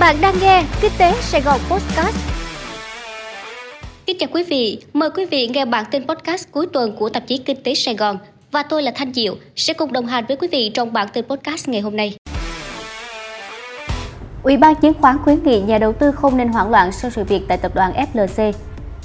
Bạn đang nghe Kinh tế Sài Gòn Podcast. Kính chào quý vị, mời quý vị nghe bản tin podcast cuối tuần của tạp chí Kinh tế Sài Gòn và tôi là Thanh Diệu sẽ cùng đồng hành với quý vị trong bản tin podcast ngày hôm nay. Ủy ban chứng khoán khuyến nghị nhà đầu tư không nên hoảng loạn sau sự việc tại tập đoàn FLC.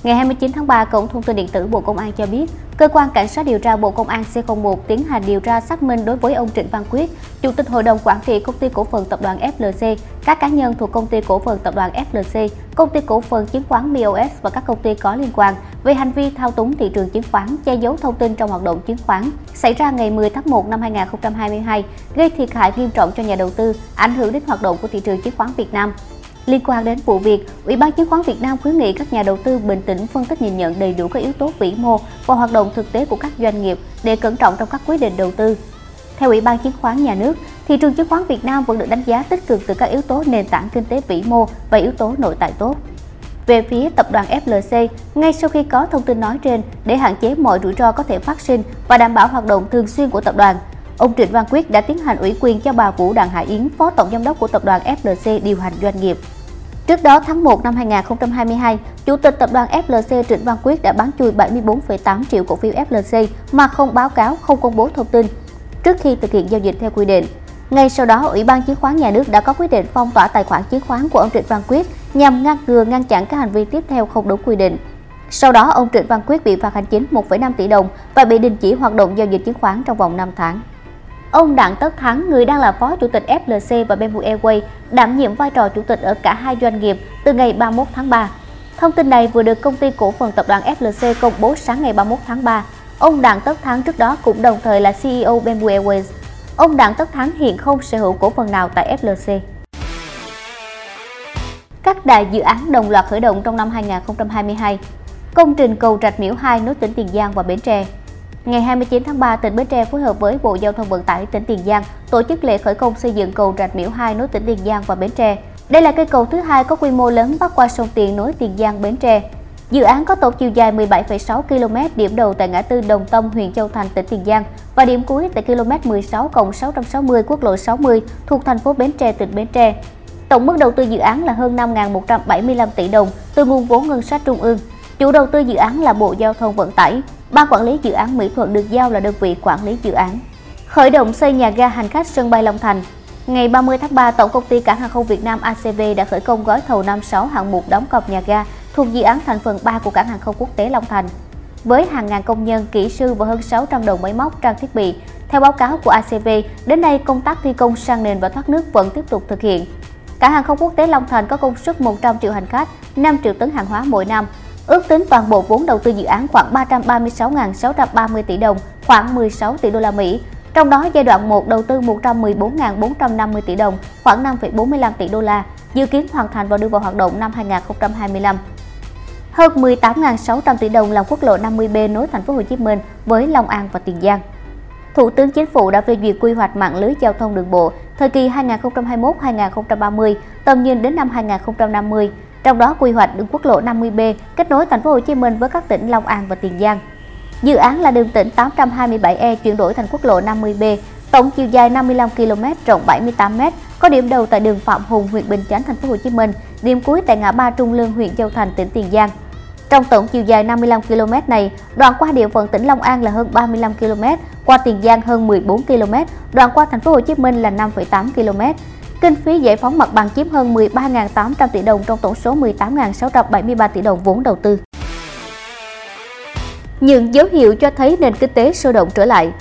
Ngày 29 tháng 3, Cổng Thông tin Điện tử Bộ Công an cho biết, Cơ quan Cảnh sát điều tra Bộ Công an C01 tiến hành điều tra xác minh đối với ông Trịnh Văn Quyết, Chủ tịch Hội đồng Quản trị Công ty Cổ phần Tập đoàn FLC, các cá nhân thuộc Công ty Cổ phần Tập đoàn FLC, Công ty Cổ phần Chứng khoán BOS và các công ty có liên quan về hành vi thao túng thị trường chứng khoán, che giấu thông tin trong hoạt động chứng khoán xảy ra ngày 10 tháng 1 năm 2022, gây thiệt hại nghiêm trọng cho nhà đầu tư, ảnh hưởng đến hoạt động của thị trường chứng khoán Việt Nam. Liên quan đến vụ việc, Ủy ban chứng khoán Việt Nam khuyến nghị các nhà đầu tư bình tĩnh phân tích nhìn nhận đầy đủ các yếu tố vĩ mô và hoạt động thực tế của các doanh nghiệp để cẩn trọng trong các quyết định đầu tư. Theo Ủy ban chứng khoán nhà nước, thị trường chứng khoán Việt Nam vẫn được đánh giá tích cực từ các yếu tố nền tảng kinh tế vĩ mô và yếu tố nội tại tốt. Về phía tập đoàn FLC, ngay sau khi có thông tin nói trên, để hạn chế mọi rủi ro có thể phát sinh và đảm bảo hoạt động thường xuyên của tập đoàn, ông Trịnh Văn Quyết đã tiến hành ủy quyền cho bà Vũ Đặng Hải Yến, Phó Tổng Giám đốc của tập đoàn FLC điều hành doanh nghiệp. Trước đó, tháng 1 năm 2022, Chủ tịch tập đoàn FLC Trịnh Văn Quyết đã bán chui 74,8 triệu cổ phiếu FLC mà không báo cáo, không công bố thông tin trước khi thực hiện giao dịch theo quy định. Ngay sau đó, Ủy ban chứng khoán nhà nước đã có quyết định phong tỏa tài khoản chứng khoán của ông Trịnh Văn Quyết nhằm ngăn ngừa ngăn chặn các hành vi tiếp theo không đúng quy định. Sau đó, ông Trịnh Văn Quyết bị phạt hành chính 1,5 tỷ đồng và bị đình chỉ hoạt động giao dịch chứng khoán trong vòng 5 tháng. Ông Đặng Tất Thắng, người đang là phó chủ tịch FLC và Bamboo Airways, đảm nhiệm vai trò chủ tịch ở cả hai doanh nghiệp từ ngày 31 tháng 3. Thông tin này vừa được công ty cổ phần tập đoàn FLC công bố sáng ngày 31 tháng 3. Ông Đặng Tất Thắng trước đó cũng đồng thời là CEO Bamboo Airways. Ông Đặng Tất Thắng hiện không sở hữu cổ phần nào tại FLC. Các đại dự án đồng loạt khởi động trong năm 2022. Công trình cầu Rạch Miễu 2 nối tỉnh Tiền Giang và Bến Tre Ngày 29 tháng 3, tỉnh Bến Tre phối hợp với Bộ Giao thông Vận tải tỉnh Tiền Giang tổ chức lễ khởi công xây dựng cầu Rạch Miễu 2 nối tỉnh Tiền Giang và Bến Tre. Đây là cây cầu thứ hai có quy mô lớn bắc qua sông Tiền nối Tiền Giang Bến Tre. Dự án có tổng chiều dài 17,6 km, điểm đầu tại ngã tư Đồng Tâm, huyện Châu Thành, tỉnh Tiền Giang và điểm cuối tại km 16 660 quốc lộ 60 thuộc thành phố Bến Tre, tỉnh Bến Tre. Tổng mức đầu tư dự án là hơn 5.175 tỷ đồng từ nguồn vốn ngân sách trung ương. Chủ đầu tư dự án là Bộ Giao thông Vận tải. Ban quản lý dự án Mỹ Thuận được giao là đơn vị quản lý dự án. Khởi động xây nhà ga hành khách sân bay Long Thành. Ngày 30 tháng 3, Tổng công ty Cảng hàng không Việt Nam ACV đã khởi công gói thầu 56 hạng mục đóng cọc nhà ga thuộc dự án thành phần 3 của Cảng hàng không quốc tế Long Thành. Với hàng ngàn công nhân, kỹ sư và hơn 600 đầu máy móc, trang thiết bị, theo báo cáo của ACV, đến nay công tác thi công sang nền và thoát nước vẫn tiếp tục thực hiện. Cảng hàng không quốc tế Long Thành có công suất 100 triệu hành khách, 5 triệu tấn hàng hóa mỗi năm, Ước tính toàn bộ vốn đầu tư dự án khoảng 336.630 tỷ đồng, khoảng 16 tỷ đô la Mỹ. Trong đó giai đoạn 1 đầu tư 114.450 tỷ đồng, khoảng 5,45 tỷ đô la, dự kiến hoàn thành và đưa vào hoạt động năm 2025. Hơn 18.600 tỷ đồng làm quốc lộ 50B nối thành phố Hồ Chí Minh với Long An và Tiền Giang. Thủ tướng Chính phủ đã phê duyệt quy hoạch mạng lưới giao thông đường bộ thời kỳ 2021-2030, tầm nhìn đến năm 2050 trong đó quy hoạch đường quốc lộ 50B kết nối thành phố Hồ Chí Minh với các tỉnh Long An và Tiền Giang. Dự án là đường tỉnh 827E chuyển đổi thành quốc lộ 50B, tổng chiều dài 55 km, rộng 78 m, có điểm đầu tại đường Phạm Hùng, huyện Bình Chánh, thành phố Hồ Chí Minh, điểm cuối tại ngã ba Trung Lương, huyện Châu Thành, tỉnh Tiền Giang. Trong tổng chiều dài 55 km này, đoạn qua địa phận tỉnh Long An là hơn 35 km, qua Tiền Giang hơn 14 km, đoạn qua thành phố Hồ Chí Minh là 5,8 km, Kinh phí giải phóng mặt bằng chiếm hơn 13.800 tỷ đồng trong tổng số 18.673 tỷ đồng vốn đầu tư. Những dấu hiệu cho thấy nền kinh tế sôi động trở lại.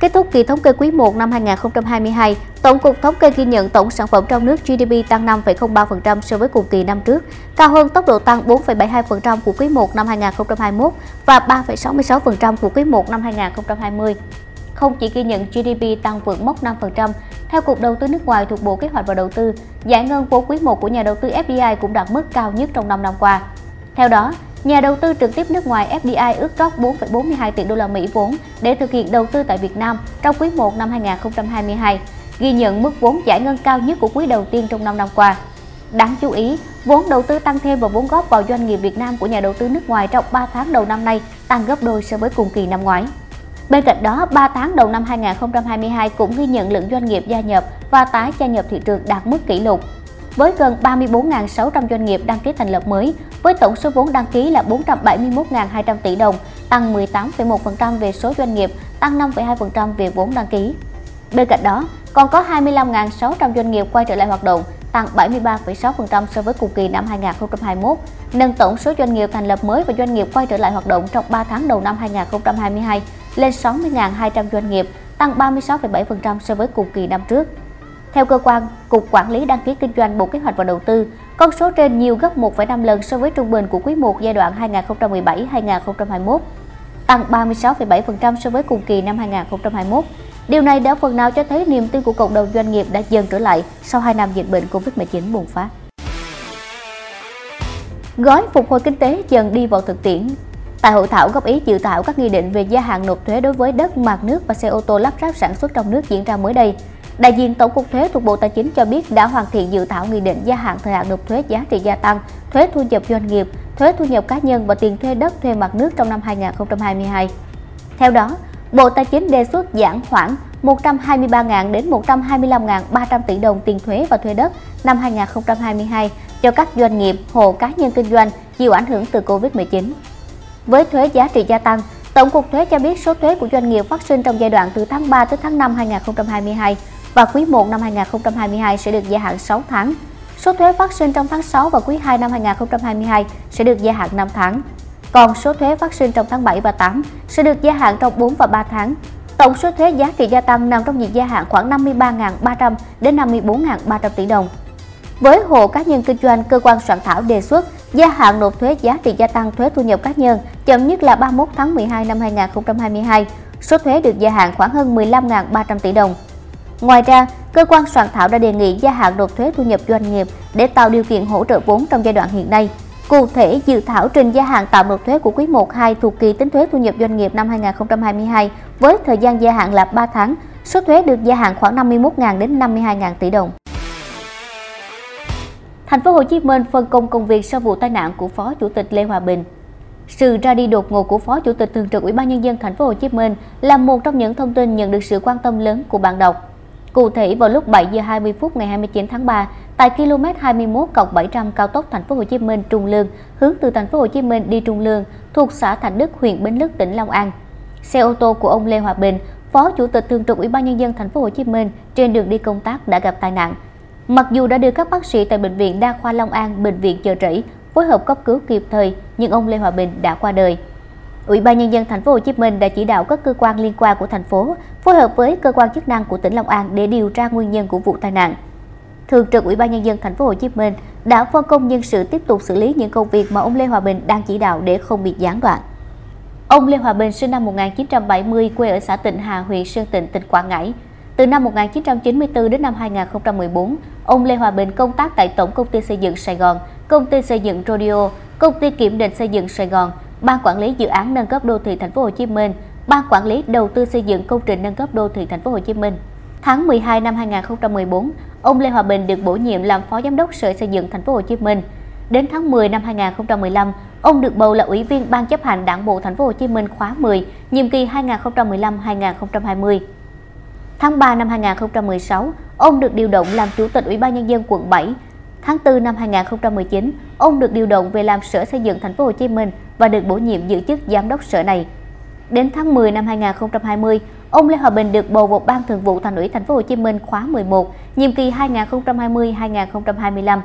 Kết thúc kỳ thống kê quý 1 năm 2022, Tổng cục Thống kê ghi nhận tổng sản phẩm trong nước GDP tăng 5,03% so với cùng kỳ năm trước, cao hơn tốc độ tăng 4,72% của quý 1 năm 2021 và 3,66% của quý 1 năm 2020. Không chỉ ghi nhận GDP tăng vượt mốc 5%, theo Cục Đầu tư nước ngoài thuộc Bộ Kế hoạch và Đầu tư, giải ngân vốn quý 1 của nhà đầu tư FDI cũng đạt mức cao nhất trong 5 năm qua. Theo đó, nhà đầu tư trực tiếp nước ngoài FDI ước rót 4,42 tỷ đô la Mỹ vốn để thực hiện đầu tư tại Việt Nam trong quý 1 năm 2022, ghi nhận mức vốn giải ngân cao nhất của quý đầu tiên trong 5 năm qua. Đáng chú ý, vốn đầu tư tăng thêm và vốn góp vào doanh nghiệp Việt Nam của nhà đầu tư nước ngoài trong 3 tháng đầu năm nay tăng gấp đôi so với cùng kỳ năm ngoái. Bên cạnh đó, 3 tháng đầu năm 2022 cũng ghi nhận lượng doanh nghiệp gia nhập và tái gia nhập thị trường đạt mức kỷ lục. với gần 34.600 doanh nghiệp đăng ký thành lập mới, với tổng số vốn đăng ký là 471.200 tỷ đồng, tăng 18,1% về số doanh nghiệp, tăng 5,2% về vốn đăng ký. Bên cạnh đó, còn có 25.600 doanh nghiệp quay trở lại hoạt động, tăng 73,6% so với cùng kỳ năm 2021, nâng tổng số doanh nghiệp thành lập mới và doanh nghiệp quay trở lại hoạt động trong 3 tháng đầu năm 2022 lên 60.200 doanh nghiệp, tăng 36,7% so với cùng kỳ năm trước. Theo cơ quan Cục Quản lý đăng ký kinh doanh Bộ Kế hoạch và Đầu tư, con số trên nhiều gấp 1,5 lần so với trung bình của quý 1 giai đoạn 2017-2021, tăng 36,7% so với cùng kỳ năm 2021. Điều này đã phần nào cho thấy niềm tin của cộng đồng doanh nghiệp đã dần trở lại sau 2 năm dịch bệnh Covid-19 bùng phát. Gói phục hồi kinh tế dần đi vào thực tiễn. Tại hội thảo góp ý dự thảo các nghị định về gia hạn nộp thuế đối với đất, mặt nước và xe ô tô lắp ráp sản xuất trong nước diễn ra mới đây, đại diện Tổng cục Thuế thuộc Bộ Tài chính cho biết đã hoàn thiện dự thảo nghị định gia hạn thời hạn nộp thuế giá trị gia tăng, thuế thu nhập doanh nghiệp, thuế thu nhập cá nhân và tiền thuê đất thuê mặt nước trong năm 2022. Theo đó, Bộ Tài chính đề xuất giảm khoảng 123.000 đến 125.300 tỷ đồng tiền thuế và thuê đất năm 2022 cho các doanh nghiệp, hộ cá nhân kinh doanh chịu ảnh hưởng từ Covid-19. Với thuế giá trị gia tăng, Tổng cục Thuế cho biết số thuế của doanh nghiệp phát sinh trong giai đoạn từ tháng 3 tới tháng 5 2022 và quý 1 năm 2022 sẽ được gia hạn 6 tháng. Số thuế phát sinh trong tháng 6 và quý 2 năm 2022 sẽ được gia hạn 5 tháng. Còn số thuế phát sinh trong tháng 7 và 8 sẽ được gia hạn trong 4 và 3 tháng. Tổng số thuế giá trị gia tăng nằm trong diện gia hạn khoảng 53.300 đến 54.300 tỷ đồng. Với hộ cá nhân kinh doanh, cơ quan soạn thảo đề xuất gia hạn nộp thuế giá trị gia tăng thuế thu nhập cá nhân chậm nhất là 31 tháng 12 năm 2022. Số thuế được gia hạn khoảng hơn 15.300 tỷ đồng. Ngoài ra, cơ quan soạn thảo đã đề nghị gia hạn nộp thuế thu nhập doanh nghiệp để tạo điều kiện hỗ trợ vốn trong giai đoạn hiện nay. Cụ thể, dự thảo trình gia hạn tạm nộp thuế của quý 1 2 thuộc kỳ tính thuế thu nhập doanh nghiệp năm 2022 với thời gian gia hạn là 3 tháng, số thuế được gia hạn khoảng 51.000 đến 52.000 tỷ đồng. Thành phố Hồ Chí Minh phân công công việc sau vụ tai nạn của Phó Chủ tịch Lê Hòa Bình. Sự ra đi đột ngột của Phó Chủ tịch Thường trực Ủy ban nhân dân Thành phố Hồ Chí Minh là một trong những thông tin nhận được sự quan tâm lớn của bạn đọc. Cụ thể vào lúc 7 giờ 20 phút ngày 29 tháng 3, tại km 21 700 cao tốc Thành phố Hồ Chí Minh Trung Lương, hướng từ Thành phố Hồ Chí Minh đi Trung Lương, thuộc xã Thành Đức, huyện Bến Lức, tỉnh Long An. Xe ô tô của ông Lê Hòa Bình, Phó Chủ tịch Thường trực Ủy ban nhân dân Thành phố Hồ Chí Minh trên đường đi công tác đã gặp tai nạn. Mặc dù đã đưa các bác sĩ tại bệnh viện Đa khoa Long An, bệnh viện Chợ Rẫy phối hợp cấp cứu kịp thời, nhưng ông Lê Hòa Bình đã qua đời. Ủy ban nhân dân thành phố Hồ Chí Minh đã chỉ đạo các cơ quan liên quan của thành phố phối hợp với cơ quan chức năng của tỉnh Long An để điều tra nguyên nhân của vụ tai nạn. Thường trực Ủy ban nhân dân thành phố Hồ Chí Minh đã phân công nhân sự tiếp tục xử lý những công việc mà ông Lê Hòa Bình đang chỉ đạo để không bị gián đoạn. Ông Lê Hòa Bình sinh năm 1970 quê ở xã Tịnh Hà, huyện Sơn Tịnh, tỉnh Quảng Ngãi. Từ năm 1994 đến năm 2014, ông Lê Hòa Bình công tác tại Tổng công ty xây dựng Sài Gòn, công ty xây dựng Rodeo, công ty kiểm định xây dựng Sài Gòn, Ban quản lý dự án nâng cấp đô thị thành phố Hồ Chí Minh, Ban quản lý đầu tư xây dựng công trình nâng cấp đô thị thành phố Hồ Chí Minh. Tháng 12 năm 2014, ông Lê Hòa Bình được bổ nhiệm làm Phó Giám đốc Sở Xây dựng thành phố Hồ Chí Minh. Đến tháng 10 năm 2015, ông được bầu là Ủy viên Ban chấp hành Đảng bộ thành phố Hồ Chí Minh khóa 10, nhiệm kỳ 2015-2020. Tháng 3 năm 2016, ông được điều động làm Chủ tịch Ủy ban nhân dân quận 7. Tháng 4 năm 2019, ông được điều động về làm Sở Xây dựng thành phố Hồ Chí Minh và được bổ nhiệm giữ chức giám đốc sở này. Đến tháng 10 năm 2020, ông Lê Hòa Bình được bầu vào Ban Thường vụ Thành ủy Thành phố Hồ Chí Minh khóa 11, nhiệm kỳ 2020-2025.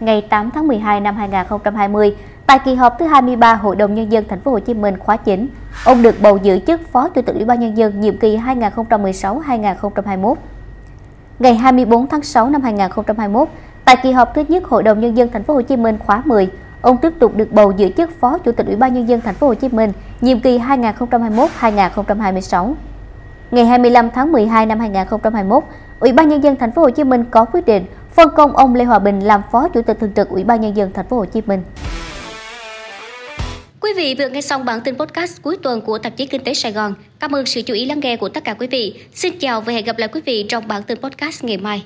Ngày 8 tháng 12 năm 2020, tại kỳ họp thứ 23 Hội đồng nhân dân Thành phố Hồ Chí Minh khóa 9, ông được bầu giữ chức Phó Chủ tịch Ủy ban nhân dân nhiệm kỳ 2016-2021. Ngày 24 tháng 6 năm 2021, tại kỳ họp thứ nhất Hội đồng nhân dân Thành phố Hồ Chí Minh khóa 10, ông tiếp tục được bầu giữ chức Phó Chủ tịch Ủy ban nhân dân Thành phố Hồ Chí Minh nhiệm kỳ 2021-2026. Ngày 25 tháng 12 năm 2021, Ủy ban nhân dân Thành phố Hồ Chí Minh có quyết định phân công ông Lê Hòa Bình làm Phó Chủ tịch thường trực Ủy ban nhân dân Thành phố Hồ Chí Minh. Quý vị vừa nghe xong bản tin podcast cuối tuần của tạp chí Kinh tế Sài Gòn. Cảm ơn sự chú ý lắng nghe của tất cả quý vị. Xin chào và hẹn gặp lại quý vị trong bản tin podcast ngày mai.